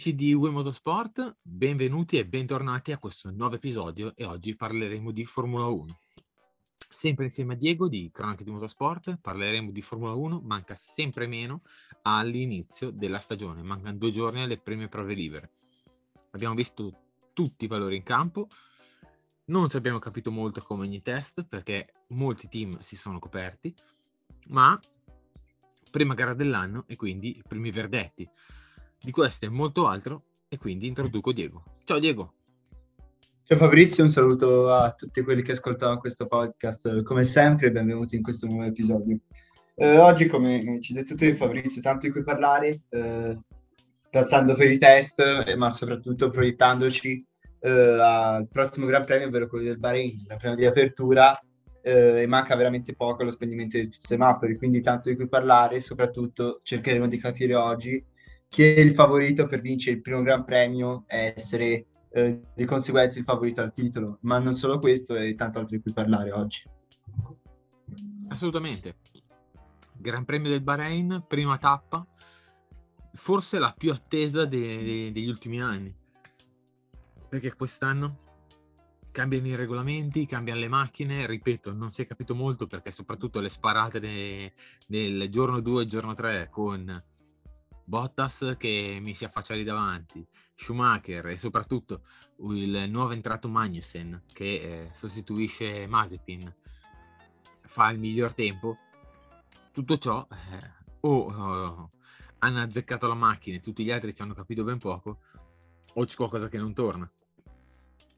Amici di UE Motorsport, benvenuti e bentornati a questo nuovo episodio e oggi parleremo di Formula 1. Sempre insieme a Diego di Cronache di Motorsport parleremo di Formula 1, manca sempre meno all'inizio della stagione, mancano due giorni alle prime prove libere. Abbiamo visto tutti i valori in campo, non ci abbiamo capito molto come ogni test perché molti team si sono coperti, ma prima gara dell'anno e quindi i primi verdetti. Di questo e molto altro e quindi introduco Diego. Ciao Diego. Ciao Fabrizio, un saluto a tutti quelli che ascoltano questo podcast. Come sempre, benvenuti in questo nuovo episodio. Eh, oggi, come ci detto te, Fabrizio, tanto di cui parlare, eh, passando per i test, eh, ma soprattutto proiettandoci eh, al prossimo Gran Premio, ovvero quello del Bahrain, Gran Premio di apertura, eh, e manca veramente poco allo spegnimento dei semafori, quindi tanto di cui parlare, soprattutto cercheremo di capire oggi chi è il favorito per vincere il primo Gran Premio e essere eh, di conseguenza il favorito al titolo, ma non solo questo e tanto altro di cui parlare oggi. Assolutamente. Gran Premio del Bahrain, prima tappa, forse la più attesa de- de- degli ultimi anni. Perché quest'anno cambiano i regolamenti, cambiano le macchine, ripeto, non si è capito molto perché soprattutto le sparate de- del giorno 2 e giorno 3 con Bottas che mi si affaccia lì davanti, Schumacher e soprattutto il nuovo entrato Magnussen che eh, sostituisce Mazepin fa il miglior tempo. Tutto ciò eh, o oh, hanno azzeccato la macchina e tutti gli altri ci hanno capito ben poco o c'è qualcosa che non torna.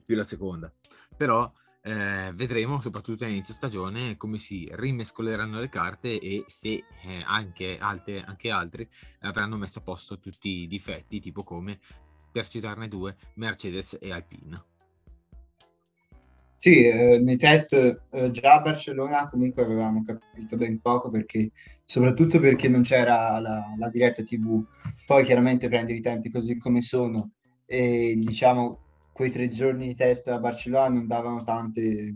Più la seconda. Però eh, vedremo soprattutto all'inizio stagione come si rimescoleranno le carte e se eh, anche, alte, anche altri avranno messo a posto tutti i difetti, tipo come, per citarne due, Mercedes e Alpine. Sì, eh, nei test eh, già a Barcellona comunque avevamo capito ben poco perché, soprattutto perché non c'era la, la diretta TV. Poi chiaramente prendi i tempi così come sono e diciamo quei tre giorni di test a Barcellona non davano tante,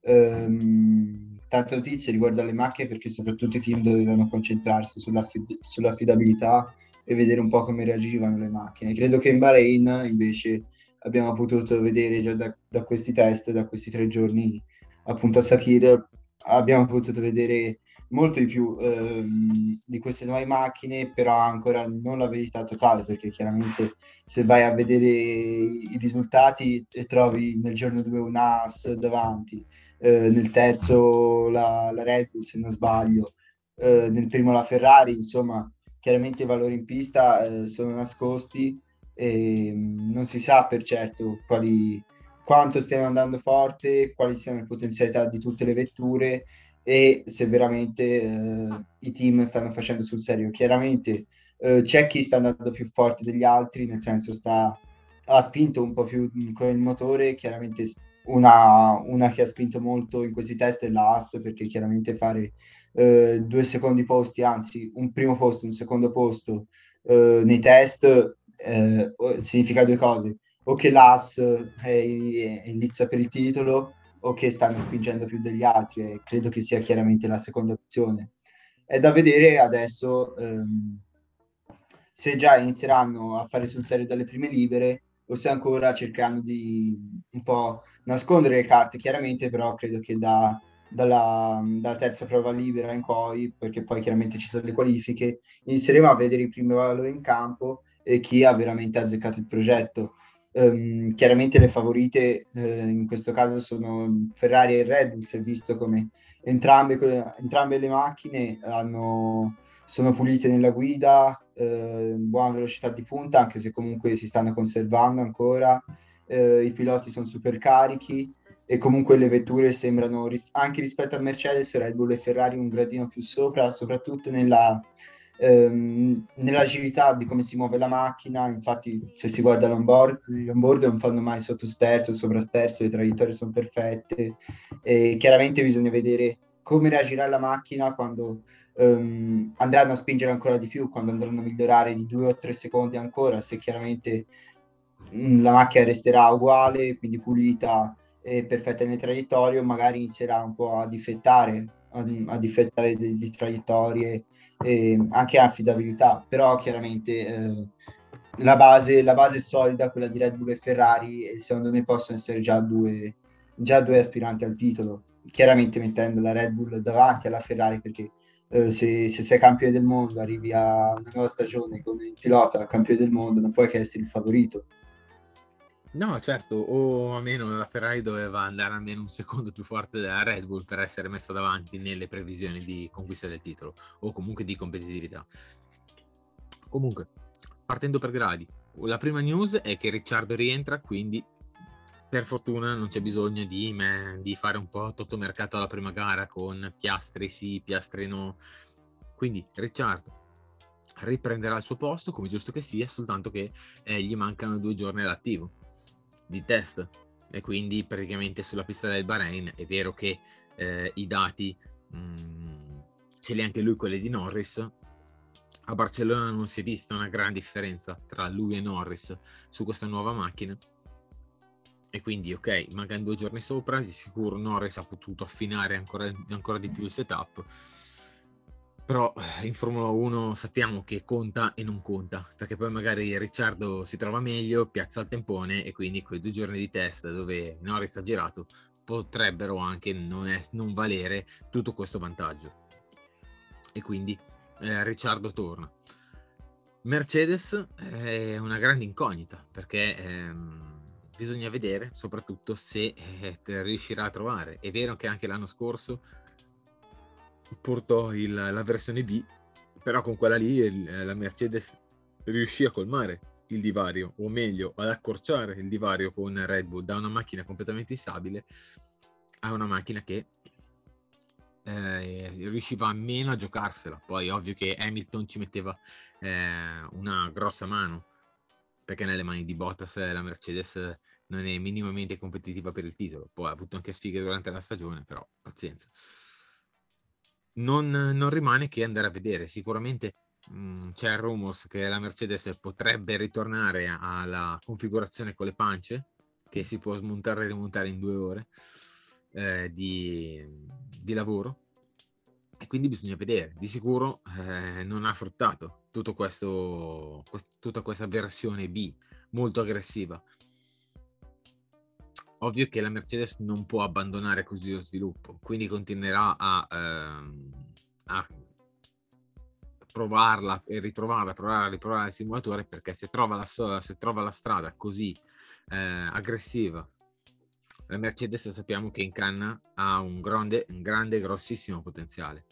ehm, tante notizie riguardo alle macchine perché soprattutto i team dovevano concentrarsi sull'affid- sull'affidabilità e vedere un po' come reagivano le macchine. Credo che in Bahrain invece abbiamo potuto vedere già da, da questi test, da questi tre giorni appunto a Sakir, abbiamo potuto vedere molto di più ehm, di queste nuove macchine, però ancora non la verità totale, perché chiaramente se vai a vedere i risultati e trovi nel giorno 2 un As davanti, eh, nel terzo la, la, Red Bull se non sbaglio, eh, nel primo la Ferrari, insomma chiaramente i valori in pista eh, sono nascosti e mh, non si sa per certo quali, quanto stiano andando forte, quali siano le potenzialità di tutte le vetture e se veramente eh, i team stanno facendo sul serio. Chiaramente eh, c'è chi sta andando più forte degli altri, nel senso sta, ha spinto un po' più con il motore, chiaramente una, una che ha spinto molto in questi test è la Haas, perché chiaramente fare eh, due secondi posti, anzi un primo posto, un secondo posto eh, nei test eh, significa due cose, o che l'Haas è, è in lizza per il titolo, o che stanno spingendo più degli altri e credo che sia chiaramente la seconda opzione. È da vedere adesso ehm, se già inizieranno a fare sul serio dalle prime libere o se ancora cercheranno di un po' nascondere le carte, chiaramente però credo che da, dalla, dalla, terza prova libera in poi, perché poi chiaramente ci sono le qualifiche, inizieremo a vedere i primi valori in campo e chi ha veramente azzeccato il progetto. Um, chiaramente le favorite eh, in questo caso sono Ferrari e Red Bull, si è visto come entrambe, entrambe le macchine hanno, sono pulite nella guida, eh, buona velocità di punta, anche se comunque si stanno conservando ancora. Eh, i piloti sono super carichi e comunque le vetture sembrano, anche rispetto a Mercedes, Red Bull e Ferrari un gradino più sopra, soprattutto nella, ehm, nell'agilità di come si muove la macchina. Infatti, se si guarda l'onboard, l'onboard non fanno mai sotto sterzo, sopra sterzo, le traiettorie sono perfette. E chiaramente bisogna vedere come reagirà la macchina quando ehm, andranno a spingere ancora di più, quando andranno a migliorare di due o tre secondi ancora, se chiaramente mh, la macchina resterà uguale, quindi pulita e perfetta nelle traiettorie, o magari inizierà un po' a difettare, a, a difettare di, di traiettorie e anche affidabilità, però chiaramente eh, la, base, la base è solida, quella di Red Bull e Ferrari, e secondo me possono essere già due, già due aspiranti al titolo, chiaramente mettendo la Red Bull davanti alla Ferrari perché eh, se, se, sei campione del mondo, arrivi a una nuova stagione con il pilota campione del mondo, non puoi che essere il favorito. No, certo, o almeno la Ferrari doveva andare almeno un secondo più forte della Red Bull per essere messa davanti nelle previsioni di conquista del titolo o comunque di competitività. Comunque, partendo per gradi, la prima news è che Ricciardo rientra, quindi per fortuna non c'è bisogno di, me, di fare un po' tutto mercato alla prima gara con piastre sì, piastre no. Quindi Ricciardo riprenderà il suo posto come giusto che sia, soltanto che eh, gli mancano due giorni all'attivo di test. E quindi praticamente sulla pista del Bahrain è vero che eh, i dati mh, mm, ce li ha anche lui quelli di Norris. A Barcellona non si è vista una gran differenza tra lui e Norris su questa nuova macchina. E quindi, ok, mancano due giorni sopra, di sicuro Norris ha potuto affinare ancora, ancora di più il setup. Però eh, in Formula 1 sappiamo che conta e non conta, perché poi magari Ricciardo si trova meglio, piazza il tempone e quindi quei due giorni di test dove Norris ha girato potrebbero anche non, è, non valere tutto questo vantaggio. E quindi eh, Ricciardo torna. Mercedes è una grande incognita perché ehm, bisogna vedere soprattutto se eh, riuscirà a trovare. È vero che anche l'anno scorso portò il, la versione B, però con quella lì il, la Mercedes riuscì a colmare il divario, o meglio, ad accorciare il divario con Red Bull da una macchina completamente instabile a una macchina che eh, riusciva meno a giocarsela. Poi ovvio che Hamilton ci metteva eh, una grossa mano perché nelle mani di Bottas la Mercedes non è minimamente competitiva per il titolo. Poi ha avuto anche sfighe durante la stagione, però pazienza. Non, non rimane che andare a vedere. Sicuramente mh, mm, c'è il rumors che la Mercedes potrebbe ritornare alla configurazione con le pance, che si può smontare e rimontare in due ore eh, di, di lavoro e quindi bisogna vedere. Di sicuro eh, non ha fruttato questo, quest- tutta questa versione B molto aggressiva. Ovvio che la Mercedes non può abbandonare così lo sviluppo, quindi continuerà a, ehm, a provarla e riprovarla, provare a riprovare il simulatore perché se trova la, se trova la strada così eh, aggressiva la Mercedes sappiamo che in canna ha un grande, un grande, grossissimo potenziale.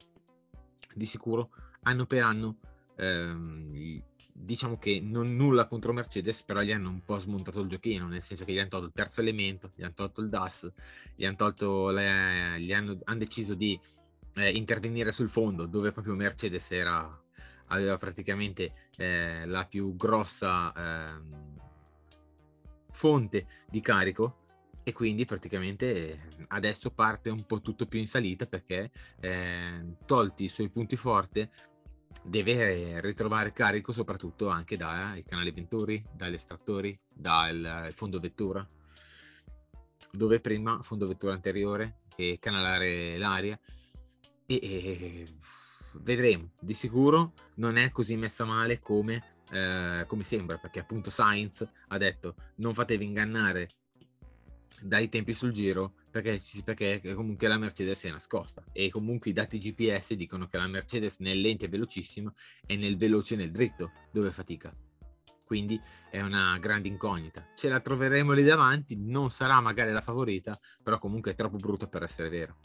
Di sicuro, anno per anno, ehm, diciamo che non nulla contro Mercedes, però gli hanno un po' smontato il giochino, nel senso che gli hanno tolto il terzo elemento, gli hanno tolto il DAS, gli hanno, tolto le, gli hanno, hanno deciso di eh, intervenire sul fondo, dove proprio Mercedes era, aveva praticamente eh, la più grossa eh, fonte di carico. E quindi praticamente adesso parte un po' tutto più in salita perché eh, tolti i suoi punti forti deve ritrovare carico soprattutto anche dai canali ventori, dagli estrattori, dal fondo vettura dove prima fondo vettura anteriore e canalare l'aria. E, e vedremo. Di sicuro non è così messa male come, eh, come sembra perché appunto Sainz ha detto non fatevi ingannare dai tempi sul giro perché, perché, comunque la Mercedes è nascosta e comunque i dati GPS dicono che la Mercedes nel lento è velocissima e nel veloce nel dritto dove fatica. Quindi è una grande incognita. Ce la troveremo lì davanti, non sarà magari la favorita, però comunque è troppo brutto per essere vero.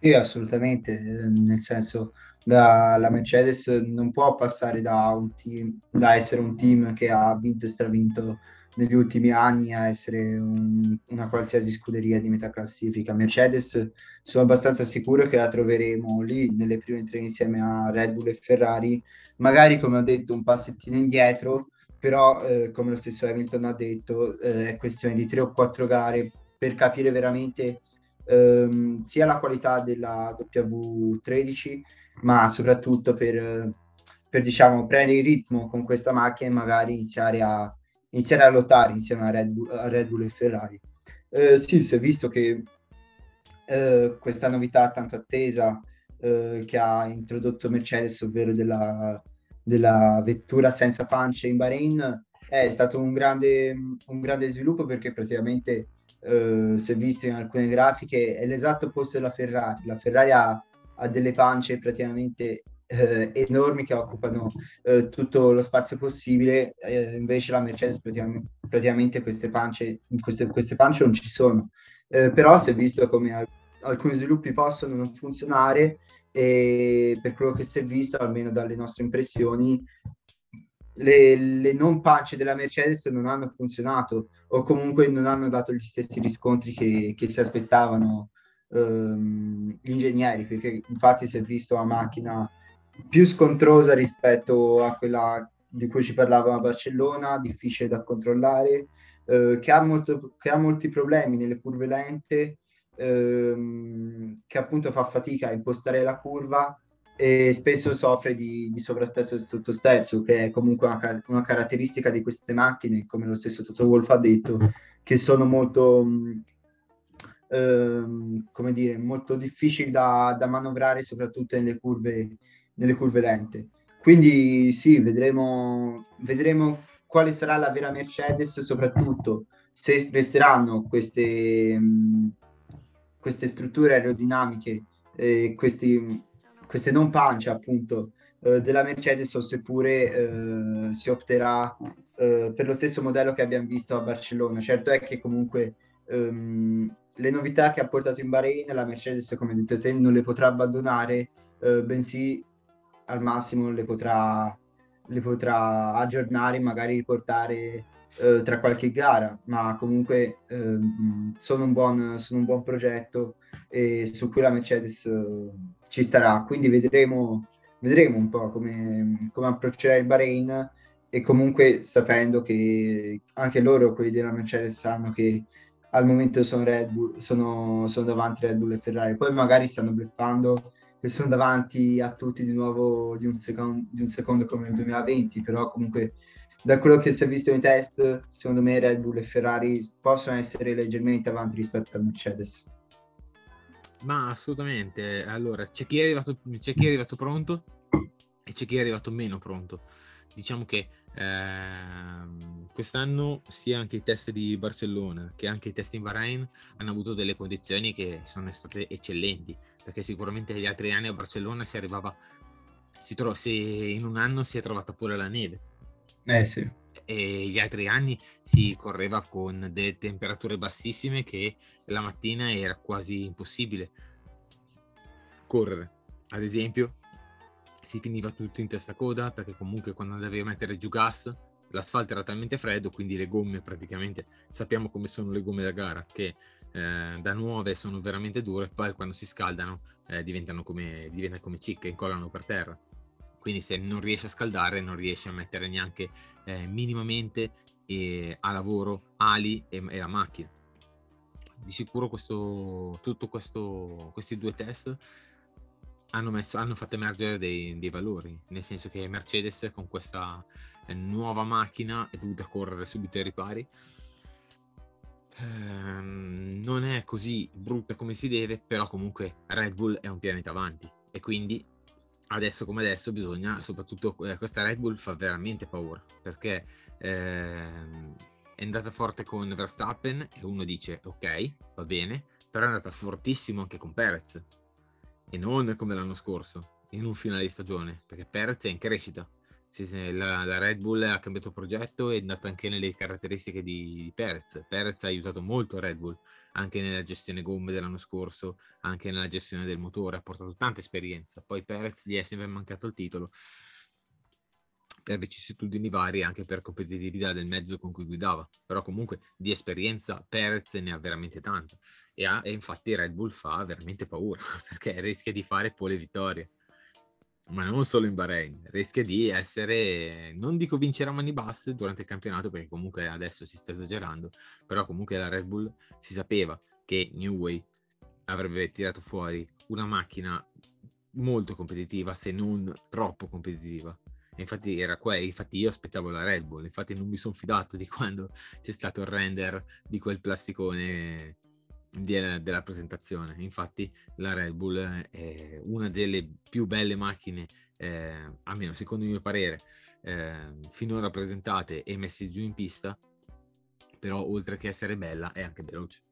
Sì, assolutamente, nel senso la, la Mercedes non può passare da, un team, da essere un team che ha vinto e stravinto negli ultimi anni a essere un- una qualsiasi scuderia di metà classifica. Mercedes sono abbastanza sicuro che la troveremo lì nelle prime tre insieme a Red Bull e Ferrari, magari come ho detto un passettino indietro, però eh, come lo stesso Hamilton ha detto eh, è questione di tre o quattro gare per capire veramente ehm, sia la qualità della W13, ma soprattutto per, per diciamo, prendere il ritmo con questa macchina e magari iniziare a, iniziare a lottare insieme a Red Bull, a Red Bull e Ferrari. Eh, sì, si è visto che eh, questa novità tanto attesa eh, che ha introdotto Mercedes, ovvero della, della vettura senza pance in Bahrain, è stato un grande, un grande sviluppo perché praticamente eh, si è visto in alcune grafiche, è l'esatto opposto della Ferrari. La Ferrari ha, ha delle pance praticamente eh, enormi che occupano eh, tutto lo spazio possibile, eh, invece la Mercedes praticamente, praticamente queste, pance, queste, queste pance non ci sono. Eh, però si è visto come al- alcuni sviluppi possono non funzionare e per quello che si è visto, almeno dalle nostre impressioni, le, le non pance della Mercedes non hanno funzionato o comunque non hanno dato gli stessi riscontri che, che si aspettavano ehm, gli ingegneri, perché infatti si è visto una macchina più scontrosa rispetto a quella di cui ci parlava a Barcellona, difficile da controllare, eh, che, ha molto, che ha molti problemi nelle curve lente, ehm, che appunto fa fatica a impostare la curva e spesso soffre di, di sovrastesso e sottostesso, che è comunque una, una caratteristica di queste macchine, come lo stesso Toto Wolff ha detto, che sono molto, mh, ehm, come dire, molto difficili da, da manovrare, soprattutto nelle curve, nelle curve lente. Quindi sì, vedremo, vedremo quale sarà la vera Mercedes, soprattutto se resteranno queste, queste strutture aerodinamiche, eh, questi, queste non pancia appunto eh, della Mercedes o seppure eh, si opterà eh, per lo stesso modello che abbiamo visto a Barcellona. Certo è che comunque ehm, le novità che ha portato in Bahrain la Mercedes, come detto te, non le potrà abbandonare, eh, bensì al massimo le potrà, le potrà aggiornare, magari riportare eh, tra qualche gara, ma comunque ehm, sono, un buon, sono un buon progetto e su cui la Mercedes eh, ci starà. Quindi vedremo, vedremo un po' come, come approccerà il Bahrain e comunque sapendo che anche loro, quelli della Mercedes, sanno che al momento sono, Red Bull, sono, sono davanti Red Bull e Ferrari, poi magari stanno bluffando e sono davanti a tutti di nuovo di un, secon- di un secondo come nel 2020, però comunque da quello che si è visto nei test, secondo me Red Bull e Ferrari possono essere leggermente avanti rispetto a Mercedes. Ma assolutamente. Allora, c'è chi, è arrivato, c'è chi è arrivato pronto e c'è chi è arrivato meno pronto. Diciamo che ehm, quest'anno sia anche i test di Barcellona che anche i test in Bahrain hanno avuto delle condizioni che sono state eccellenti, perché sicuramente negli altri anni a Barcellona si arrivava, si tro- se in un anno si è trovata pure la neve Eh sì. e gli altri anni si correva con delle temperature bassissime che la mattina era quasi impossibile correre. Ad esempio, si finiva tutto in testa coda perché comunque quando andavi a mettere giù gas l'asfalto era talmente freddo, quindi le gomme praticamente sappiamo come sono le gomme da gara che eh, da nuove sono veramente dure, poi quando si scaldano eh, diventano come, diventano come cicche, incollano per terra. Quindi se non riesci a scaldare non riesci a mettere neanche eh, minimamente eh, a lavoro ali e, e la macchina. Di sicuro questo, tutto questo, questi due test hanno, messo, hanno fatto emergere dei, dei valori, nel senso che Mercedes con questa eh, nuova macchina è dovuta correre subito ai ripari. Ehm, non è così brutta come si deve, però comunque Red Bull è un pianeta avanti. E quindi adesso come adesso bisogna, soprattutto eh, questa Red Bull fa veramente paura perché ehm, è andata forte con Verstappen e uno dice ok, va bene, però è andata fortissimo anche con Perez. E non come l'anno scorso in un finale di stagione perché Perez è in crescita sì, sì, la, la Red Bull ha cambiato progetto e è andata anche nelle caratteristiche di, di Perez. Perez ha aiutato molto Red Bull anche nella gestione gomme dell'anno scorso, anche nella gestione del motore, ha portato tanta esperienza. Poi Perez gli è sempre mancato il titolo per vicissitudini varie, anche per competitività del mezzo con cui guidava. Però comunque di esperienza Perez ne ha veramente tanta. E, ha, e infatti Red Bull fa veramente paura, perché rischia di fare pole vittorie ma non solo in Bahrain, rischia di essere, non dico vincere a mani basse durante il campionato, perché comunque adesso si sta esagerando, però comunque la Red Bull si sapeva che New Way avrebbe tirato fuori una macchina molto competitiva, se non troppo competitiva. Infatti, era qua, infatti io aspettavo la Red Bull, infatti non mi sono fidato di quando c'è stato il render di quel plasticone della presentazione. Infatti, la Red Bull è una delle più belle macchine, eh, almeno secondo il mio parere, eh, finora presentate e messe giù in pista. Però, oltre che essere bella, è anche veloce.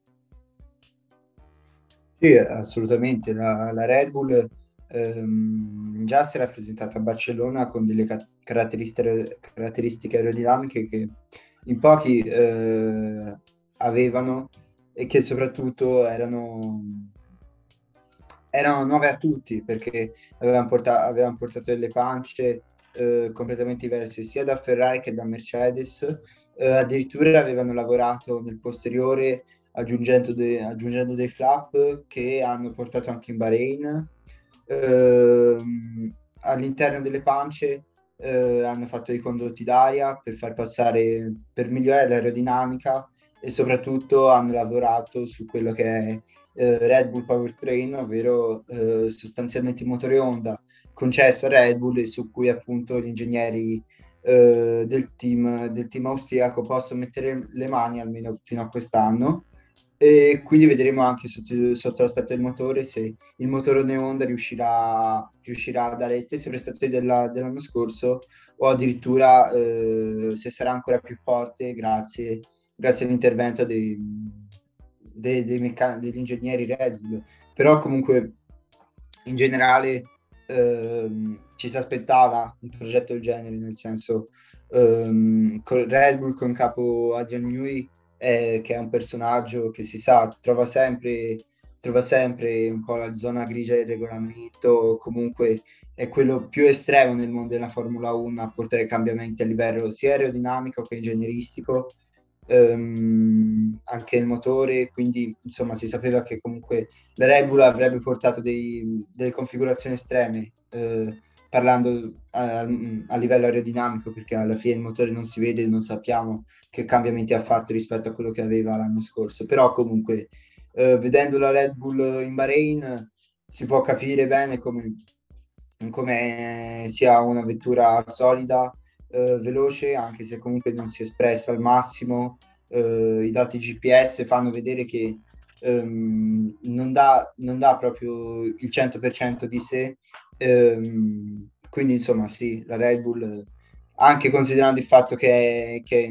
Sì, assolutamente. La, la Red Bull ehm, già si era presentata a Barcellona con delle ca- caratteristiche, caratteristiche aerodinamiche che in pochi eh, avevano e che soprattutto erano, erano nuove a tutti perché avevano, porta- avevano portato delle pance eh, completamente diverse sia da Ferrari che da Mercedes. Eh, addirittura avevano lavorato nel posteriore aggiungendo, de- aggiungendo, dei flap che hanno portato anche in Bahrain. Eh, all'interno delle pance eh, hanno fatto i condotti d'aria per far passare, per migliorare l'aerodinamica e soprattutto hanno lavorato su quello che è eh, Red Bull Powertrain, ovvero eh, sostanzialmente il motore Honda concesso a Red Bull e su cui appunto gli ingegneri eh, del, team, del team austriaco possono mettere le mani almeno fino a quest'anno. E quindi vedremo anche sotto, sotto l'aspetto del motore se il motore Honda riuscirà, riuscirà, a dare le stesse prestazioni della, dell'anno scorso o addirittura eh, se sarà ancora più forte grazie grazie all'intervento dei, dei, dei meccan- degli ingegneri Red Bull. Però comunque in generale ehm, ci si aspettava un progetto del genere, nel senso ehm, Red Bull con capo Adrian Newey, eh, che è un personaggio che si sa, trova sempre, trova sempre un po' la zona grigia del regolamento, comunque è quello più estremo nel mondo della Formula 1 a portare cambiamenti a livello sia aerodinamico che ingegneristico ehm, anche il motore, quindi insomma si sapeva che comunque la Bull avrebbe portato dei, delle configurazioni estreme, eh, parlando a, a, livello aerodinamico, perché alla fine il motore non si vede, non sappiamo che cambiamenti ha fatto rispetto a quello che aveva l'anno scorso, però comunque eh, vedendo la Red Bull in Bahrain si può capire bene come, come sia una vettura solida eh, veloce, anche se comunque non si è espressa al massimo. Eh, I dati GPS fanno vedere che ehm, non, dà, non, dà, proprio il 100% di sé. Ehm, quindi, insomma, sì, la Red Bull, anche considerando il fatto che, che,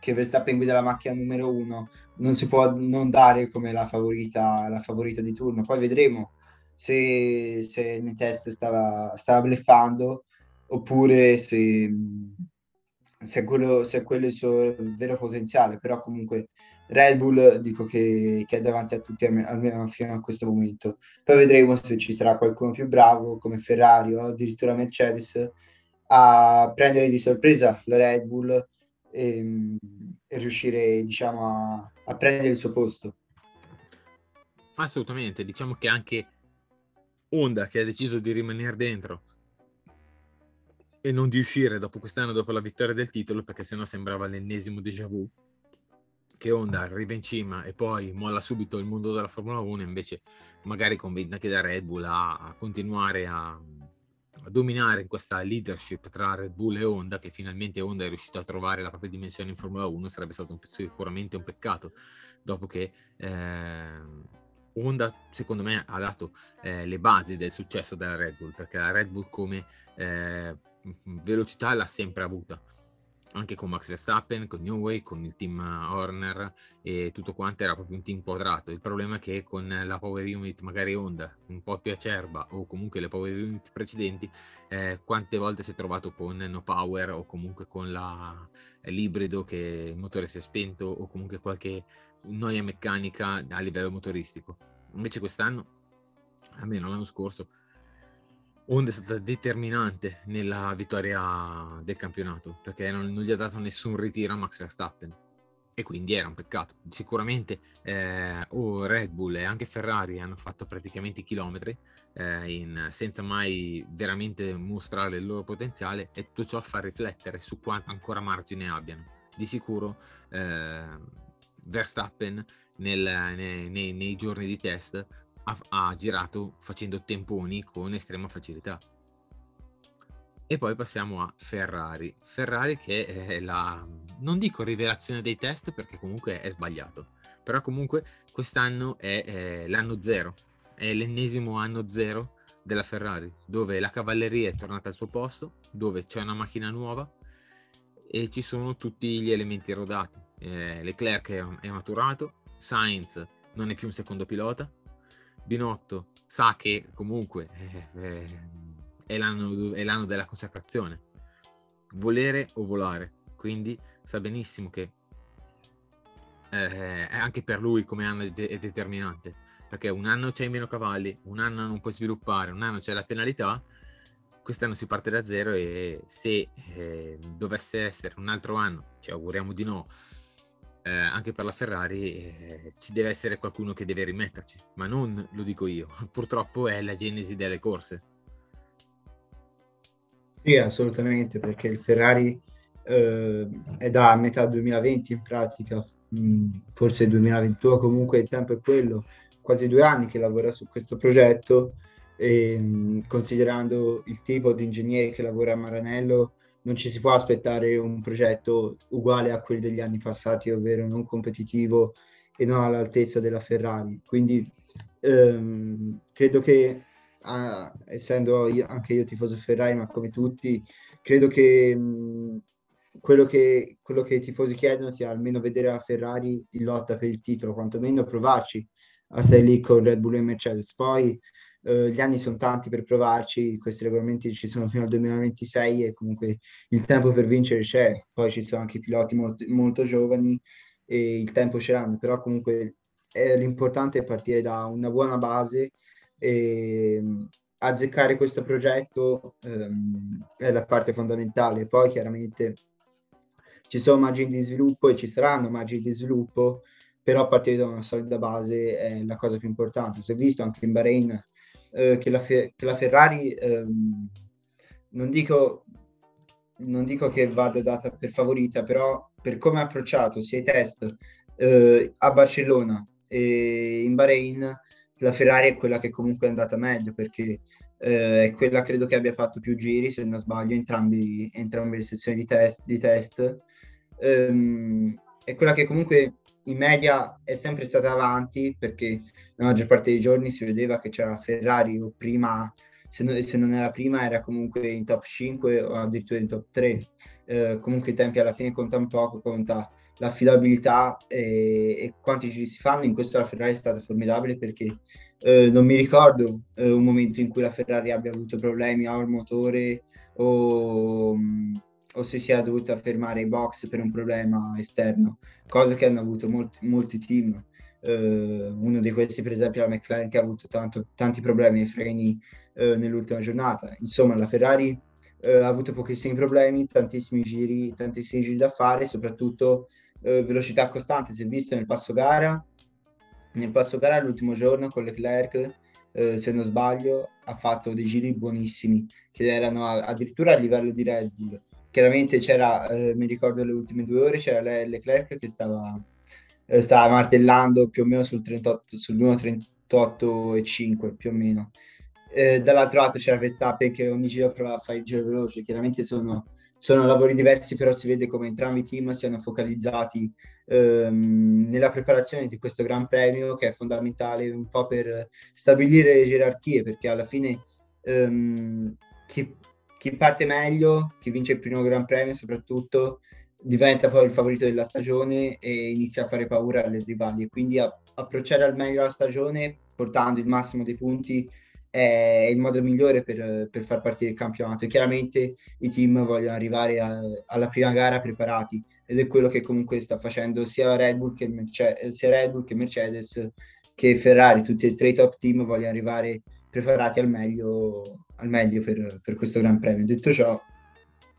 che Verstappen guida la macchina numero uno, non si può non dare come la favorita, la favorita di turno. Poi vedremo se, se nei test stava, stava bleffando oppure se, se, quello, se quello è il suo vero potenziale, però comunque Red Bull dico che, che è davanti a tutti almeno fino a questo momento. Poi vedremo se ci sarà qualcuno più bravo come Ferrari o addirittura Mercedes a prendere di sorpresa la Red Bull e, e riuscire diciamo a, a prendere il suo posto. Assolutamente, diciamo che anche Honda che ha deciso di rimanere dentro e non di uscire dopo quest'anno, dopo la vittoria del titolo, perché sennò sembrava l'ennesimo déjà vu che Honda arriva in cima e poi molla subito il mondo della Formula 1, invece magari convinta anche da Red Bull a, a continuare a, a, dominare in questa leadership tra Red Bull e Honda, che finalmente Honda è riuscito a trovare la propria dimensione in Formula 1, sarebbe stato un, sicuramente un peccato, dopo che eh, Honda secondo me ha dato eh, le basi del successo della Red Bull, perché la Red Bull come... Eh, velocità l'ha sempre avuta. anche con Max Verstappen, con Newey, con il team Horner e tutto quanto era proprio un team quadrato. Il problema è che con la power unit, magari Honda, un po' più acerba o comunque le power unit precedenti, eh, quante volte si è trovato con no power o comunque con la, l'ibrido che il motore si è spento o comunque qualche noia meccanica a livello motoristico. Invece quest'anno, almeno l'anno scorso, Honda è stata determinante nella vittoria del campionato perché non, non, gli ha dato nessun ritiro a Max Verstappen e quindi era un peccato. Sicuramente eh, o Red Bull e anche Ferrari hanno fatto praticamente chilometri eh, in, senza mai veramente mostrare il loro potenziale e tutto ciò fa riflettere su quanto ancora margine abbiano. Di sicuro eh, Verstappen nel, nei, nei, nei giorni di test ha, ha girato facendo temponi con estrema facilità. E poi passiamo a Ferrari. Ferrari che è la, non dico rivelazione dei test perché comunque è sbagliato, però comunque quest'anno è, è l'anno zero, è l'ennesimo anno zero della Ferrari, dove la cavalleria è tornata al suo posto, dove c'è una macchina nuova e ci sono tutti gli elementi rodati. Eh, Leclerc è, è maturato, Sainz non è più un secondo pilota, Binotto sa che comunque eh, eh, è, l'anno, è l'anno della consacrazione, volere o volare, quindi sa benissimo che eh, anche per lui come anno è, de- è determinante, perché un anno c'hai meno cavalli, un anno non puoi sviluppare, un anno c'è la penalità, quest'anno si parte da zero e se eh, dovesse essere un altro anno, ci auguriamo di no, eh, anche per la Ferrari eh, ci deve essere qualcuno che deve rimetterci, ma non lo dico io, purtroppo è la genesi delle corse. Sì, assolutamente, perché il Ferrari eh, è da metà 2020 in pratica, mm, forse 2021, comunque il tempo è quello, quasi due anni che lavora su questo progetto e mm, considerando il tipo di ingegnere che lavora a Maranello, non ci si può aspettare un progetto uguale a quelli degli anni passati, ovvero non competitivo e non all'altezza della Ferrari. Quindi ehm, credo che, ah, essendo io, anche io tifoso Ferrari, ma come tutti, credo che, mh, quello che quello che i tifosi chiedono sia almeno vedere la Ferrari in lotta per il titolo, quantomeno provarci a stare lì con Red Bull e Mercedes. Poi eh, gli anni sono tanti per provarci, questi regolamenti ci sono fino al 2026 e comunque il tempo per vincere c'è, poi ci sono anche piloti molto, molto giovani e il tempo ce l'hanno, però comunque è, l'importante è partire da una buona base e azzeccare questo progetto ehm, è la parte fondamentale. Poi chiaramente ci sono margini di sviluppo e ci saranno margini di sviluppo, però partire da una solida base è la cosa più importante. Si è visto anche in Bahrain eh, che, la che, la Ferrari, ehm, non, dico, non dico che vada data per favorita, però per come ha approcciato sia i test eh, a Barcellona e in Bahrain, la Ferrari è quella che comunque è andata meglio perché eh, è quella credo che abbia fatto più giri, se non sbaglio, entrambi, entrambe le sezioni di test. Di test. Um, è quella che comunque in media è sempre stata avanti perché la maggior parte dei giorni si vedeva che c'era Ferrari o prima, se non, se non, era prima era comunque in top 5 o addirittura in top 3. Eh, comunque i tempi alla fine contano poco, conta l'affidabilità e, e, quanti giri si fanno. In questo la Ferrari è stata formidabile perché eh, non mi ricordo eh, un momento in cui la Ferrari abbia avuto problemi al motore o o se si è dovuta fermare i box per un problema esterno, cosa che hanno avuto molti, molti team. Uh, uno di questi, per esempio, la McLaren, che ha avuto tanto, tanti problemi ai freni uh, nell'ultima giornata. Insomma, la Ferrari uh, ha avuto pochissimi problemi, tantissimi giri, tantissimi giri da fare, soprattutto velocità costante. Si è visto nel passo gara, nel passo gara l'ultimo giorno con Leclerc. se non sbaglio, ha fatto dei giri buonissimi che erano a, addirittura a livello di Red Bull chiaramente c'era, mi ricordo le ultime due ore, c'era Le- Leclerc che stava, eh, stava martellando più o meno sul 38, sul 1.38,5 più o meno. Eh, dall'altro lato c'era Verstappen che ogni giro provava a fare il giro veloce, chiaramente sono, sono lavori diversi, però si vede come entrambi i team siano focalizzati ehm, nella preparazione di questo Gran Premio che è fondamentale un po' per stabilire le gerarchie, perché alla fine ehm, chi chi parte meglio, chi vince il primo Gran Premio soprattutto, diventa poi il favorito della stagione e inizia a fare paura alle rivali. Quindi a, approcciare al meglio la stagione portando il massimo dei punti è il modo migliore per, per far partire il campionato. E chiaramente i team vogliono arrivare a, alla prima gara preparati ed è quello che comunque sta facendo sia Red Bull che, Merce- sia Red Bull che Mercedes che Ferrari, tutti e tre i top team vogliono arrivare preparati al meglio, al meglio per, per questo Gran Premio. Detto ciò,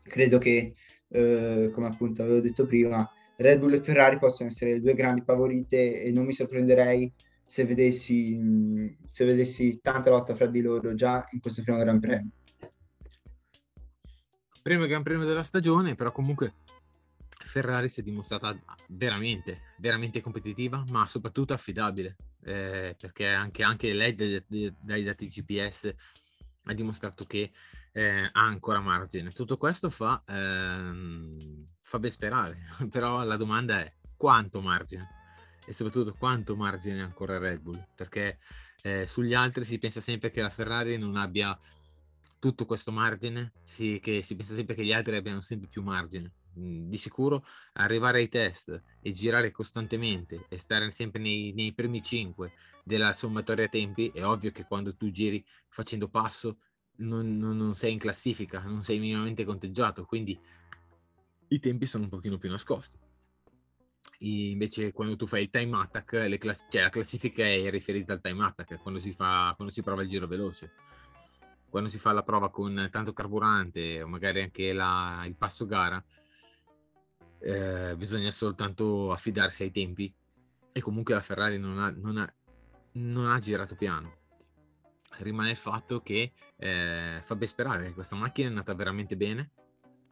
credo che eh, come appunto avevo detto prima, Red Bull e Ferrari possono essere le due grandi favorite e non mi sorprenderei se vedessi, se vedessi tanta lotta fra di loro già in questo primo Gran Premio. Primo Gran Premio della stagione, però comunque Ferrari si è dimostrata veramente, veramente competitiva, ma soprattutto affidabile, eh, perché anche, anche lei dai, dati GPS ha dimostrato che eh, ha ancora margine. Tutto questo fa, ehm, fa ben sperare, però la domanda è quanto margine e soprattutto quanto margine ancora Red Bull, perché eh, sugli altri si pensa sempre che la Ferrari non abbia tutto questo margine, che si pensa sempre che gli altri abbiano sempre più margine. Mm, di sicuro arrivare ai test e girare costantemente e stare sempre nei, nei primi 5 della sommatoria tempi, è ovvio che quando tu giri facendo passo non, non, non, sei in classifica, non sei minimamente conteggiato, quindi i tempi sono un pochino più nascosti. E invece quando tu fai il time attack, class- cioè la classifica è riferita al time attack, quando si, fa, quando si prova il giro veloce. Quando si fa la prova con tanto carburante o magari anche la, il passo gara, eh, bisogna soltanto affidarsi ai tempi e comunque la Ferrari non ha, non ha, non ha girato piano rimane il fatto che eh, fa ben sperare che questa macchina è andata veramente bene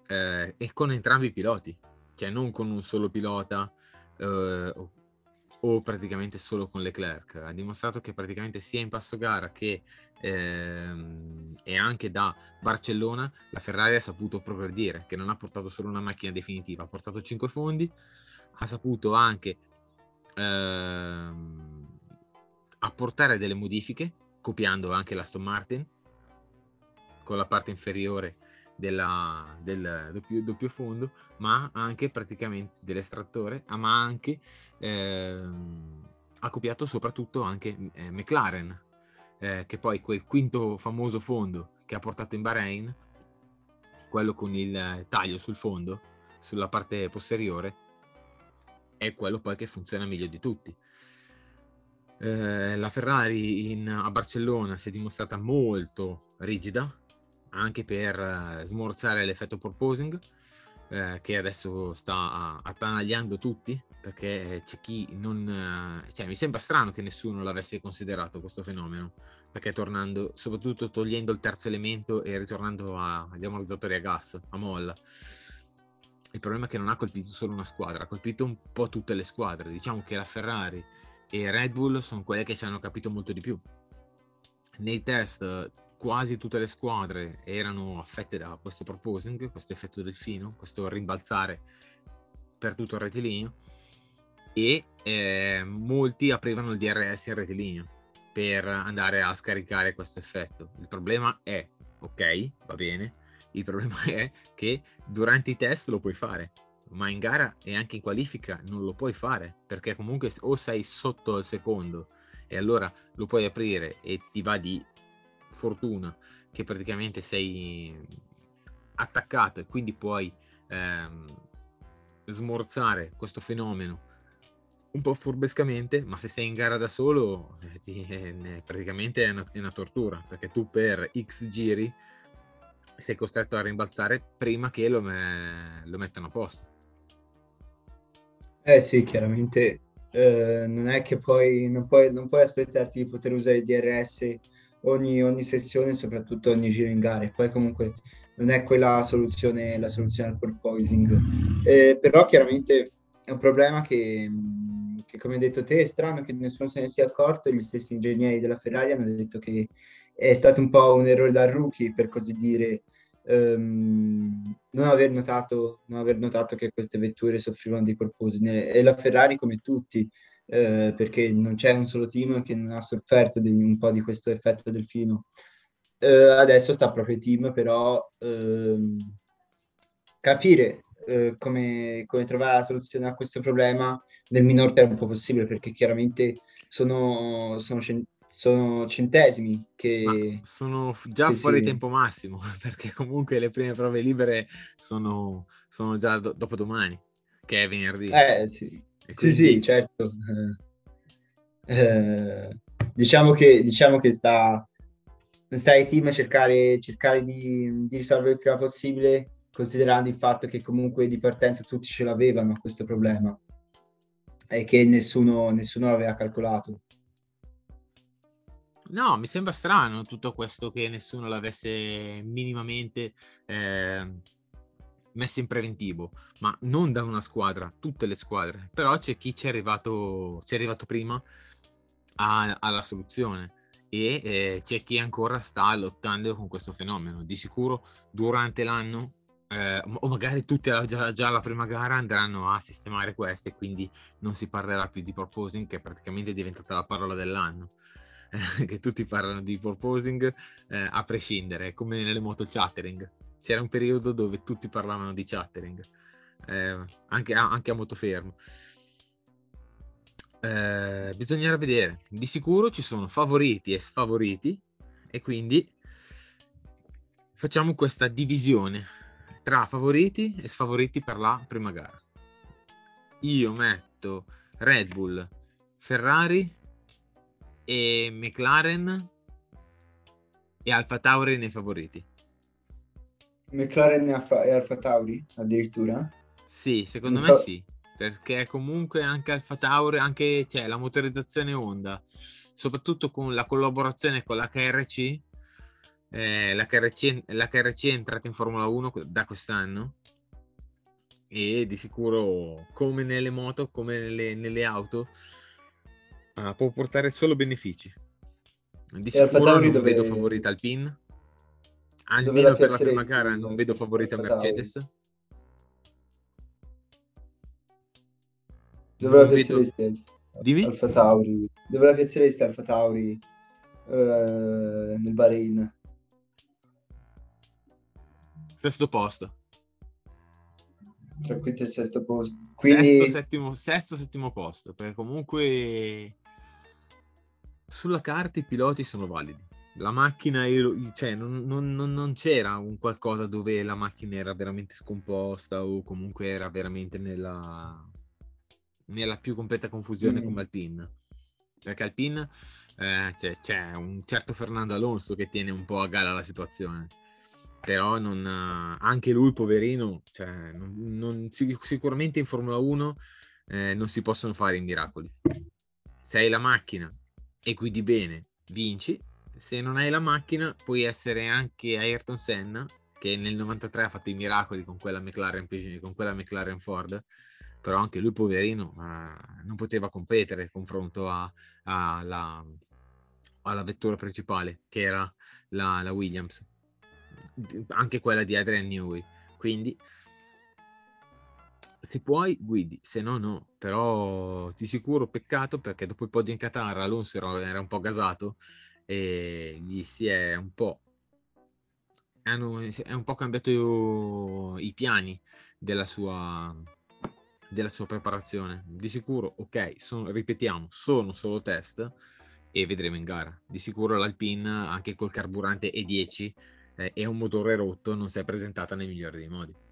eh, e con entrambi i piloti, cioè non con un solo pilota eh, o, o, praticamente solo con Leclerc. Ha dimostrato che praticamente sia in passo gara che ehm, e anche da Barcellona la Ferrari ha saputo progredire, che non ha portato solo una macchina definitiva, ha portato 5 fondi, ha saputo anche ehm, apportare delle modifiche copiando anche l'Aston Martin con la parte inferiore della, del doppio, doppio, fondo, ma anche praticamente dell'estrattore, ah, ma anche eh, ha copiato soprattutto anche eh, McLaren, eh, che poi quel quinto famoso fondo che ha portato in Bahrain, quello con il taglio sul fondo, sulla parte posteriore, è quello poi che funziona meglio di tutti. Eh, la Ferrari in, a Barcellona si è dimostrata molto rigida, anche per eh, smorzare l'effetto proposing, eh, che adesso sta attanagliando tutti, perché c'è chi non... Eh, cioè, mi sembra strano che nessuno l'avesse considerato questo fenomeno, perché tornando, soprattutto togliendo il terzo elemento e ritornando a, agli ammortizzatori a gas, a molla. Il problema è che non ha colpito solo una squadra, ha colpito un po' tutte le squadre. Diciamo che la Ferrari e Red Bull sono quelle che ci hanno capito molto di più. Nei test quasi tutte le squadre erano affette da questo proposing, questo effetto delfino, questo rimbalzare per tutto il rettilineo e eh, molti aprivano il DRS in rettilineo per andare a scaricare questo effetto. Il problema è, ok, va bene, il problema è che durante i test lo puoi fare, ma in gara e anche in qualifica non lo puoi fare perché comunque o sei sotto al secondo e allora lo puoi aprire e ti va di fortuna che praticamente sei attaccato e quindi puoi ehm, smorzare questo fenomeno un po' furbescamente, ma se sei in gara da solo eh, ti, eh, praticamente è una, è una tortura perché tu per X giri sei costretto a rimbalzare prima che lo, me- lo mettano a posto. Eh sì, chiaramente eh, non è che poi non, puoi, non puoi aspettarti di poter usare il DRS ogni, ogni sessione, soprattutto ogni giro in gara. Poi comunque non è quella soluzione, la soluzione al porpoising. Eh, però chiaramente è un problema che, che, come hai detto te, è strano che nessuno se ne sia accorto. Gli stessi ingegneri della Ferrari hanno detto che è stato un po' un errore da rookie, per così dire, ehm, non, aver notato, non aver notato che queste vetture soffrivano di corposi e la Ferrari come tutti eh, perché non c'è un solo team che non ha sofferto di, un po' di questo effetto delfino eh, adesso sta proprio il team però ehm, capire eh, come, come trovare la soluzione a questo problema nel minor tempo possibile, perché chiaramente sono, sono, cen- sono centesimi che... Ma sono già che fuori si- tempo massimo, perché comunque le prime prove libere sono, sono già do- dopodomani, che è venerdì. Eh, sì. E Sì, quindi- sì, certo. Eh, eh, diciamo che, diciamo che sta, sta ai team a cercare, cercare di, di risolvere il prima possibile, considerando il fatto che comunque di partenza tutti ce l'avevano questo problema e che nessuno, nessuno l'aveva calcolato. No, mi sembra strano tutto questo che nessuno l'avesse minimamente eh, messo in preventivo, ma non da una squadra, tutte le squadre. Però c'è chi ci è arrivato, ci è arrivato prima a- alla soluzione e eh, c'è chi ancora sta lottando con questo fenomeno. Di sicuro durante l'anno, eh, o magari tutti già, già alla prima gara andranno a sistemare queste, quindi non si parlerà più di proposing, che è praticamente diventata la parola dell'anno. che tutti parlano di proposing eh, a prescindere, come nelle moto chattering. C'era un periodo dove tutti parlavano di chattering, eh, anche, a, anche a moto fermo. Eh, bisognerà vedere. Di sicuro ci sono favoriti e sfavoriti, e quindi facciamo questa divisione tra favoriti e sfavoriti per la prima gara. Io metto Red Bull, Ferrari e McLaren e Alfa Tauri nei favoriti. McLaren e Alfa, e Alfa Tauri addirittura? Sì, secondo Mi me sì, perché comunque anche Alfa Tauri, anche cioè, la motorizzazione Honda, soprattutto con la collaborazione con la KRC, eh, la, KRC, la KRC è entrata in Formula 1 da quest'anno e di sicuro come nelle moto, come nelle, nelle auto, ah, può portare solo benefici. Di sicuro Tauri non dove- vedo favorita Alpine, almeno per la prima gara non vedo favorita? Mercedes. Dove la vedo- piazzeresti Alfa- Dimmi? Alfa Tauri? Dove la piazzeresti Alfa Tauri eh, nel Bahrain? Sesto posto. Tra quinto e sesto posto. Quindi Sesto, settimo, sesto, settimo posto, perché comunque sulla carta i piloti sono validi. La macchina, cioè, non, non- non- c'era un qualcosa dove la macchina era veramente scomposta o comunque era veramente nella, nella più completa confusione Mm. come Alpine. Perché Alpine eh, c'è, c'è un certo Fernando Alonso che tiene un po' a galla la situazione. Però non, anche lui, poverino, cioè, non- non- sic- sicuramente in Formula 1 eh, non si possono fare i miracoli. Se hai la macchina e guidi bene, vinci. Se non hai la macchina, puoi essere anche Ayrton Senna, che nel 93 ha fatto i miracoli con quella McLaren, con quella McLaren Ford, però anche lui, poverino, non poteva competere confronto a- alla, alla vettura principale, che era la, la Williams, anche quella di Adrian Newey. Quindi, se puoi, guidi, se no, no. Però di sicuro peccato perché dopo il podio in Qatar Alonso era, era un po' gasato e gli si è un po'. Hanno, è un po' cambiato i piani della sua, della sua preparazione. Di sicuro, ok, sono- ripetiamo, sono solo test e vedremo in gara. Di sicuro l'Alpine, anche col carburante E10 eh, e un motore rotto, non si è presentata nel migliore dei modi.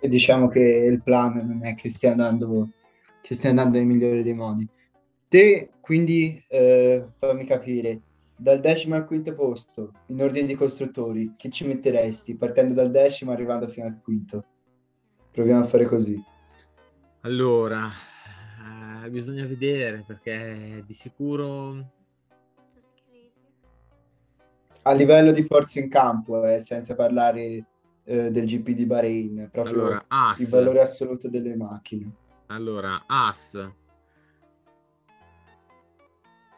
E diciamo che il plan non è che stia andando, che stia andando nel migliore dei modi. Te, quindi, eh, fammi capire, dal decimo al quinto posto, in ordine di costruttori, che ci metteresti partendo dal decimo arrivando fino al quinto? Proviamo a fare così. Allora, eh, bisogna vedere perché di sicuro A livello di forza in campo, eh, senza parlare eh, del GP di Bahrain, proprio allora il valore assoluto delle macchine. allora As,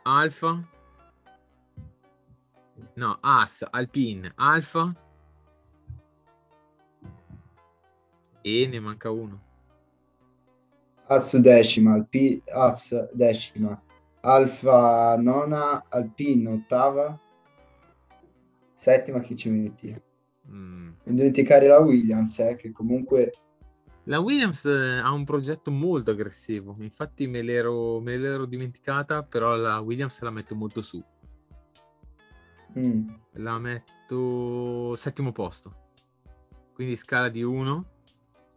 Alfa, no As, Alpine, Alfa e ne manca uno. As decima, Alpi, As decima, Alfa nona, Alpine ottava, settima chi ci metti? Mm. Non dimenticare la Williams, eh, che comunque La Williams eh, ha un progetto molto aggressivo, infatti me l'ero, me l'ero dimenticata, però la Williams la metto molto su. mm, La metto settimo posto, quindi scala di 1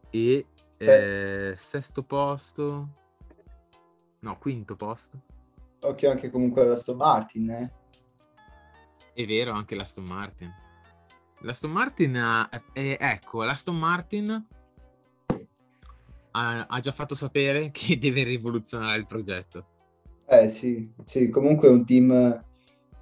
e Se- eh, sesto posto, no, quinto posto. occhio anche comunque alla Aston Martin, eh. È vero, anche l'Aston Martin. L'Aston Martin, ha- eh, ecco, l'Aston Martin ha, ha già fatto sapere che deve rivoluzionare il progetto. Eh sì, sì, comunque è un team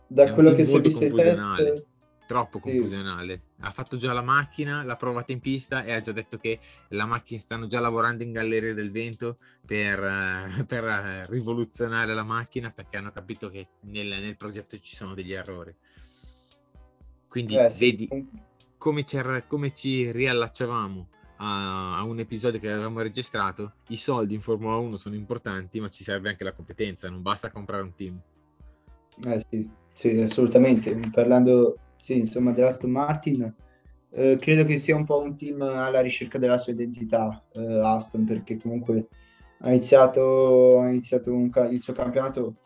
da È quello team che si è visto i confusionale. test. Troppo Sì. confusionale. Ha fatto già la macchina, l'ha provata in pista e ha già detto che la macchina stanno già lavorando in galleria del vento per, eh, per, eh, rivoluzionare la macchina perché hanno capito che nel, nel progetto ci sono degli errori. Quindi Eh sì, vedi, comunque- come come ci riallacciavamo a, a un episodio che avevamo registrato, i soldi in Formula 1 sono importanti, ma ci serve anche la competenza, non basta comprare un team. Eh sì, sì, assolutamente. Parlando, sì, insomma, dell'Aston Martin, eh, credo che sia un po' un team alla ricerca della sua identità, eh, Aston, perché comunque ha iniziato, ha iniziato un il suo campionato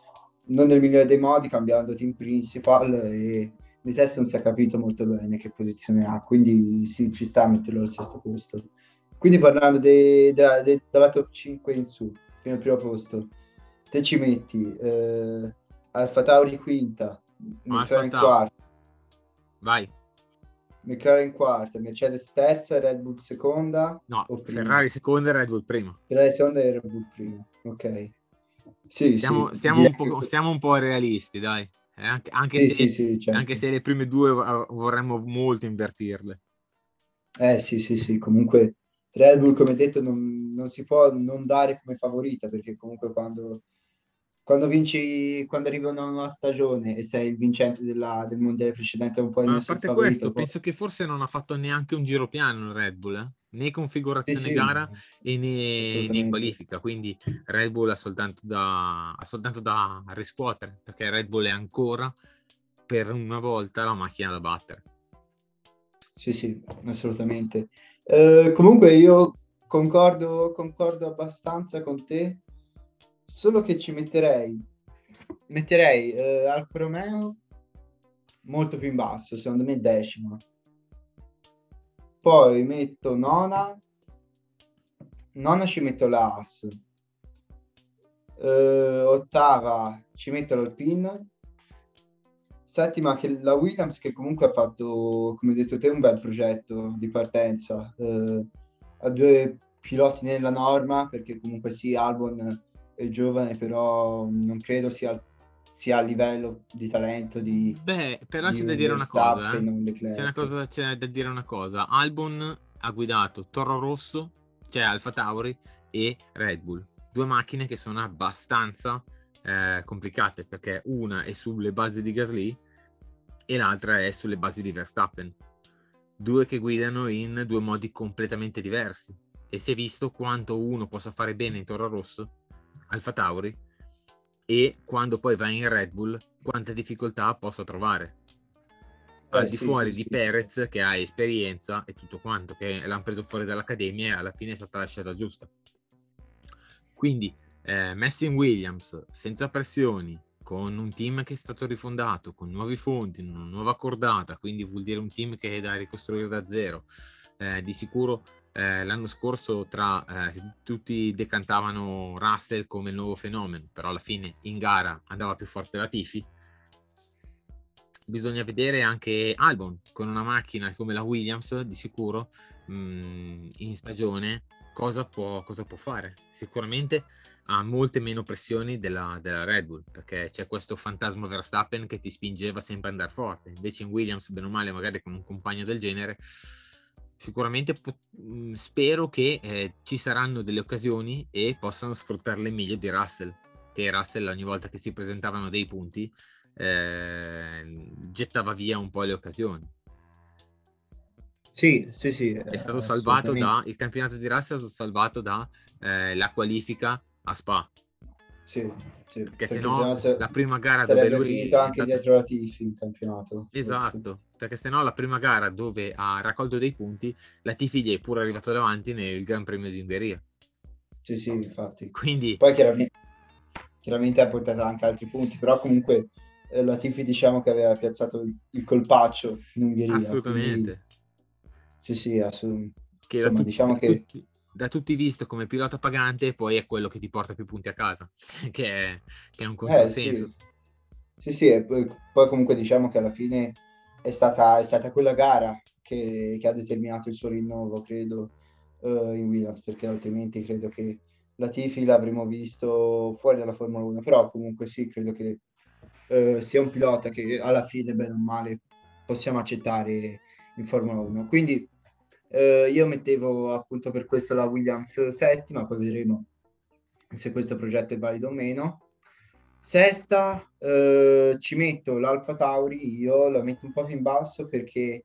non nel migliore dei modi, cambiando team principal e nei test non si è capito molto bene che posizione ha, quindi sì, ci sta a metterlo al sesto posto. Quindi parlando de- della, de- dalla top 5 in su, fino al primo posto, te ci metti eh, Alfa Tauri quinta, McLaren quarta, Vai, McLaren quarta, Mercedes terza, Red Bull seconda, no? Ferrari seconda e Red Bull prima. Ferrari seconda e Red Bull prima. Ok. Sì, Stiamo, sì, stiamo un po', stiamo un po' realisti, dai. Eh, anche, anche Sì, se, sì, sì, certo. anche se le prime due vorremmo molto invertirle. Eh sì, sì, sì, comunque Red Bull, come detto, non, non si può non dare come favorita, perché comunque quando, quando vinci, quando arriva una nuova stagione e sei il vincente della- del mondiale precedente, non puoi Ma a parte favorito. questo, poi- penso che forse non ha fatto neanche un giro piano il Red Bull, eh? Né configurazione Sì, sì, gara e né, né qualifica. Quindi Red Bull ha soltanto, da, ha soltanto da riscuotere, perché Red Bull è ancora per una volta la macchina da battere. Sì, sì, assolutamente. Eh, comunque io concordo, concordo abbastanza con te, solo che ci metterei, metterei eh, Alfa Romeo molto più in basso, secondo me decima. Poi metto nona, nona ci metto la Haas. Eh, ottava ci metto l'Alpine. Settima che la Williams che comunque ha fatto, come detto te, un bel progetto di partenza. Eh, ha due piloti nella norma, perché comunque sì, Albon è giovane, però non credo sia, sia a livello di talento di, Beh, però di c'è da dire una cosa, eh. C'è, una cosa, c'è da dire una cosa. Albon ha guidato Toro Rosso, cioè Alfa Tauri e Red Bull. Due macchine che sono abbastanza eh, complicate perché una è sulle basi di Gasly e l'altra è sulle basi di Verstappen. Due che guidano in due modi completamente diversi. E si è visto quanto uno possa fare bene in Toro Rosso, Alfa Tauri, e quando poi va in Red Bull, quante difficoltà possa trovare al Eh, di sì, fuori sì, di. Perez che ha esperienza e tutto quanto, che l'hanno preso fuori dall'accademia e alla fine è stata la scelta giusta. Quindi, eh, messi in Williams, senza pressioni, con un team che è stato rifondato, con nuovi fondi, una nuova cordata, quindi vuol dire un team che è da ricostruire da zero. Eh, di sicuro eh, l'anno scorso tra eh, tutti decantavano Russell come il nuovo fenomeno, però alla fine in gara andava più forte la Tifi. Bisogna vedere anche Albon con una macchina come la Williams di sicuro mh, in stagione cosa può, cosa può fare? Sicuramente ha molte meno pressioni della, della Red Bull perché c'è questo fantasma Verstappen che ti spingeva sempre ad andare forte. Invece in Williams bene o male magari con un compagno del genere sicuramente po- mh, spero che eh, ci saranno delle occasioni e possano sfruttarle meglio di Russell che Russell ogni volta che si presentavano dei punti eh, gettava via un po' le occasioni. Sì, sì, sì. È stato salvato da il campionato di Russell è stato salvato da eh, qualifica a Spa. Sì, sì. Perché, se Perché no sennò se- la prima gara dove lui... anche dietro la Tifi in campionato. forse. Esatto, perché se no la prima gara dove ha raccolto dei punti, la Tifi gli è pure arrivato davanti nel Gran Premio di Ungheria. Sì, sì, infatti. Quindi Poi chiaramente, chiaramente ha portato anche altri punti, però comunque eh, la Tifi diciamo che aveva piazzato il, il colpaccio in Ungheria. assolutamente. quindi- sì, sì, assolutamente. Insomma, da, tutti- diciamo che- tutti, da tutti visto come pilota pagante, poi è quello che ti porta più punti a casa, che è, che è un Eh, controsenso. sì. Sì, sì, e poi, poi comunque diciamo che alla fine è stata, è stata quella gara che, che ha determinato il suo rinnovo, credo, eh, in Williams, perché altrimenti credo che la Tifi l'avremmo visto fuori dalla Formula 1, però comunque sì, credo che eh, sia un pilota che alla fine, bene o male, possiamo accettare in Formula 1. Quindi eh, io mettevo appunto per questo la Williams settima, poi vedremo se questo progetto è valido o meno. Sesta, eh, ci metto l'Alfa Tauri, io la metto un po' più in basso perché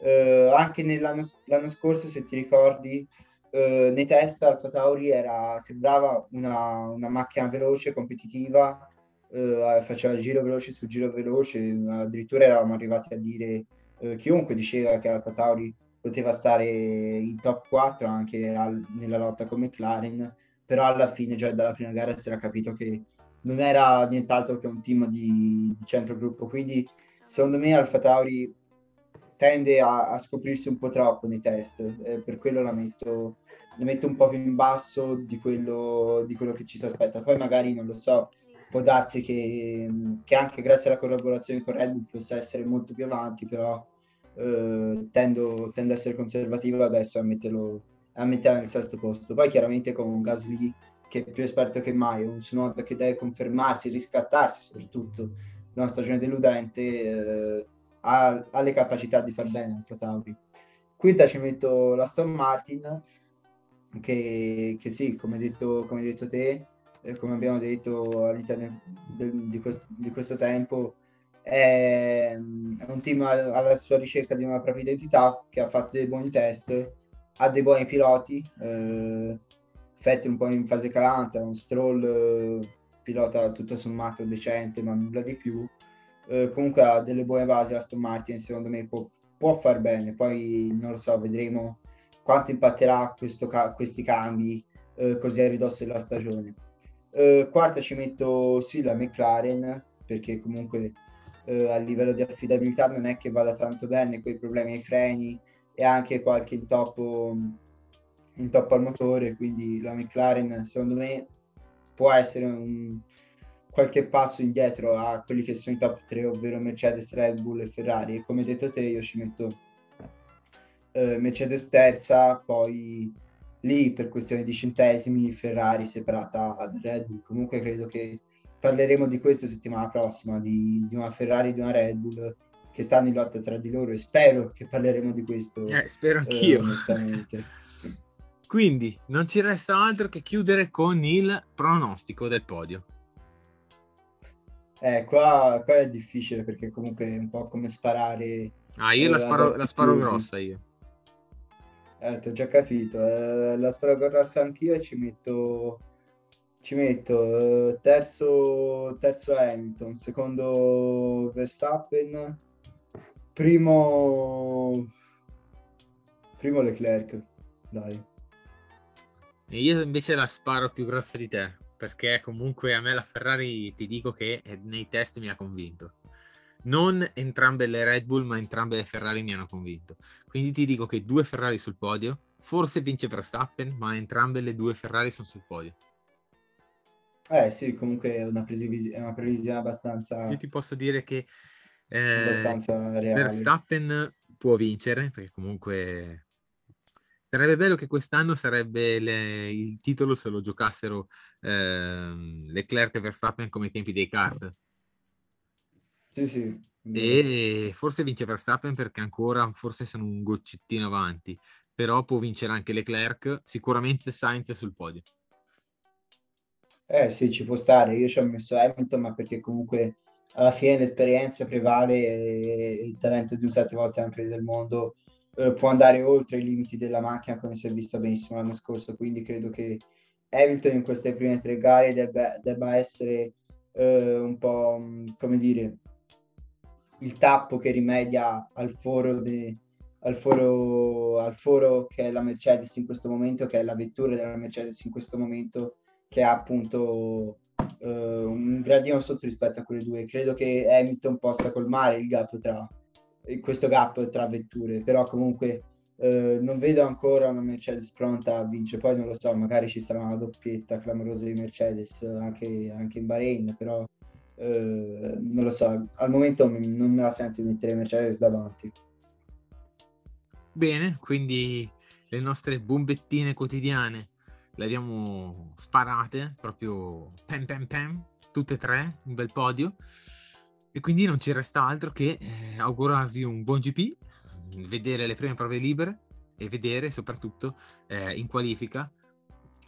eh, anche l'anno scorso, se ti ricordi, eh, nei test Alfa Tauri era, sembrava una, una macchina veloce, competitiva, eh, faceva giro veloce su giro veloce, addirittura eravamo arrivati a dire, eh, chiunque diceva che Alfa Tauri poteva stare in top 4 anche al- nella lotta con McLaren, però alla fine già dalla prima gara si era capito che non era nient'altro che un team di, di centrogruppo, quindi secondo me Alfa Tauri tende a, a scoprirsi un po' troppo nei test, eh, per quello la metto, la metto un po' più in basso di quello, di quello che ci si aspetta. Poi magari, non lo so, può darsi che, che anche grazie alla collaborazione con Red Bull possa essere molto più avanti, però eh, tendo, tendo a essere conservativo adesso a metterlo a metterla nel sesto posto. Poi chiaramente con Gasly che è più esperto che mai, un Tsunoda che deve confermarsi, riscattarsi soprattutto da una stagione deludente, eh, ha, ha le capacità di far bene Alfa Tauri. Quinta ci metto la Aston Martin, che, che sì, come hai detto, come detto te, eh, come abbiamo detto all'interno del- di, questo, di questo tempo, è, è un team al- alla sua ricerca di una propria identità, che ha fatto dei buoni test, ha dei buoni piloti, eh, Vettel un po' in fase calante, un Stroll eh, pilota tutto sommato decente, ma nulla di più. Eh, comunque ha delle buone basi Aston Martin, secondo me può, può far bene, poi non lo so, vedremo quanto impatterà questo questi cambi eh, così a ridosso della stagione. Eh, quarta ci metto sì la McLaren, perché comunque eh, a livello di affidabilità non è che vada tanto bene, quei problemi ai freni e anche qualche intoppo, intoppo al motore, quindi la McLaren secondo me può essere un, qualche passo indietro a quelli che sono i top 3, ovvero Mercedes, Red Bull e Ferrari. E come detto te, io ci metto eh, Mercedes terza, poi lì per questione di centesimi Ferrari separata da Red Bull. Comunque credo che parleremo di questo settimana prossima, di, di una Ferrari e di una Red Bull che stanno in lotta tra di loro e spero che parleremo di questo. Eh, spero eh, anch'io. onestamente. Quindi non ci resta altro che chiudere con il pronostico del podio. Eh, qua, qua è difficile perché comunque è un po' come sparare. Ah, io Eh, la sparo, ad la sparo grossa io. Eh, ti ho già capito. Eh, la sparo grossa anch'io e ci metto, ci metto eh, terzo, terzo Hamilton, secondo Verstappen, primo, primo Leclerc. Dai. E io invece la sparo più grossa di te, perché comunque a me la Ferrari ti dico che nei test mi ha convinto. Non entrambe le Red Bull, ma entrambe le Ferrari mi hanno convinto. Quindi ti dico che due Ferrari sul podio, forse vince Verstappen, ma entrambe le due Ferrari sono sul podio. Eh sì, comunque è una, previsi- è una previsione abbastanza, Io ti posso dire che eh. Verstappen può vincere, perché comunque sarebbe bello che quest'anno sarebbe le- il titolo se lo giocassero ehm, Leclerc e Verstappen come tempi dei kart. Sì, sì. E forse vince Verstappen perché ancora forse sono un goccettino avanti, però può vincere anche Leclerc, sicuramente Sainz è sul podio. Eh sì, ci può stare. Io ci ho messo Hamilton, ma perché comunque alla fine l'esperienza prevale e il talento di un sette volte campione del mondo eh, può andare oltre i limiti della macchina, come si è visto benissimo l'anno scorso. Quindi credo che Hamilton in queste prime tre gare debba, debba essere eh, un po', mh, come dire, il tappo che rimedia al foro, de, al, foro, al foro che è la Mercedes in questo momento, che è la vettura della Mercedes in questo momento, che ha appunto eh, un gradino sotto rispetto a quelle due. Credo che Hamilton possa colmare il gap tra questo gap tra vetture, però comunque eh, non vedo ancora una Mercedes pronta a vincere, poi non lo so, magari ci sarà una doppietta clamorosa di Mercedes anche, anche in Bahrain, però eh, non lo so, al momento non me la sento di mettere Mercedes davanti. Bene, quindi le nostre bombettine quotidiane le abbiamo sparate proprio pam pam pam, tutte e tre, un bel podio. E quindi non ci resta altro che eh, augurarvi un buon GP, vedere le prime prove libere e vedere soprattutto eh, in qualifica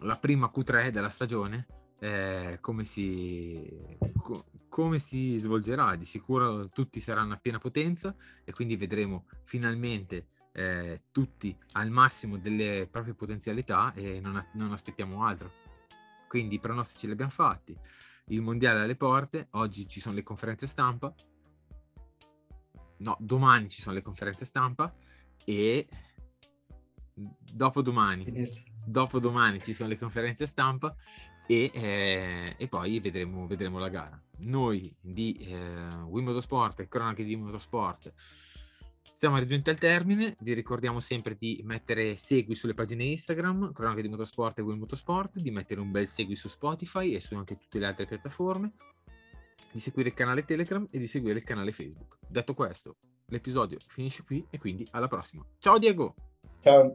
la prima Q3 della stagione eh, come, si, co- come si svolgerà. Di sicuro tutti saranno a piena potenza e quindi vedremo finalmente eh, tutti al massimo delle proprie potenzialità e non, a- non aspettiamo altro. Quindi i pronostici li abbiamo fatti il mondiale alle porte, oggi ci sono le conferenze stampa, no, domani ci sono le conferenze stampa e dopodomani, dopodomani ci sono le conferenze stampa e, eh, e poi vedremo, vedremo, la gara. Noi di eh, Wii Motorsport e Cronache di Motorsport siamo raggiunti al termine, vi ricordiamo sempre di mettere segui sulle pagine Instagram, Cronache di Motorsport e Wii Motorsport, di mettere un bel segui su Spotify e su anche tutte le altre piattaforme, di seguire il canale Telegram e di seguire il canale Facebook. Detto questo, l'episodio finisce qui e quindi alla prossima. Ciao Diego! Ciao!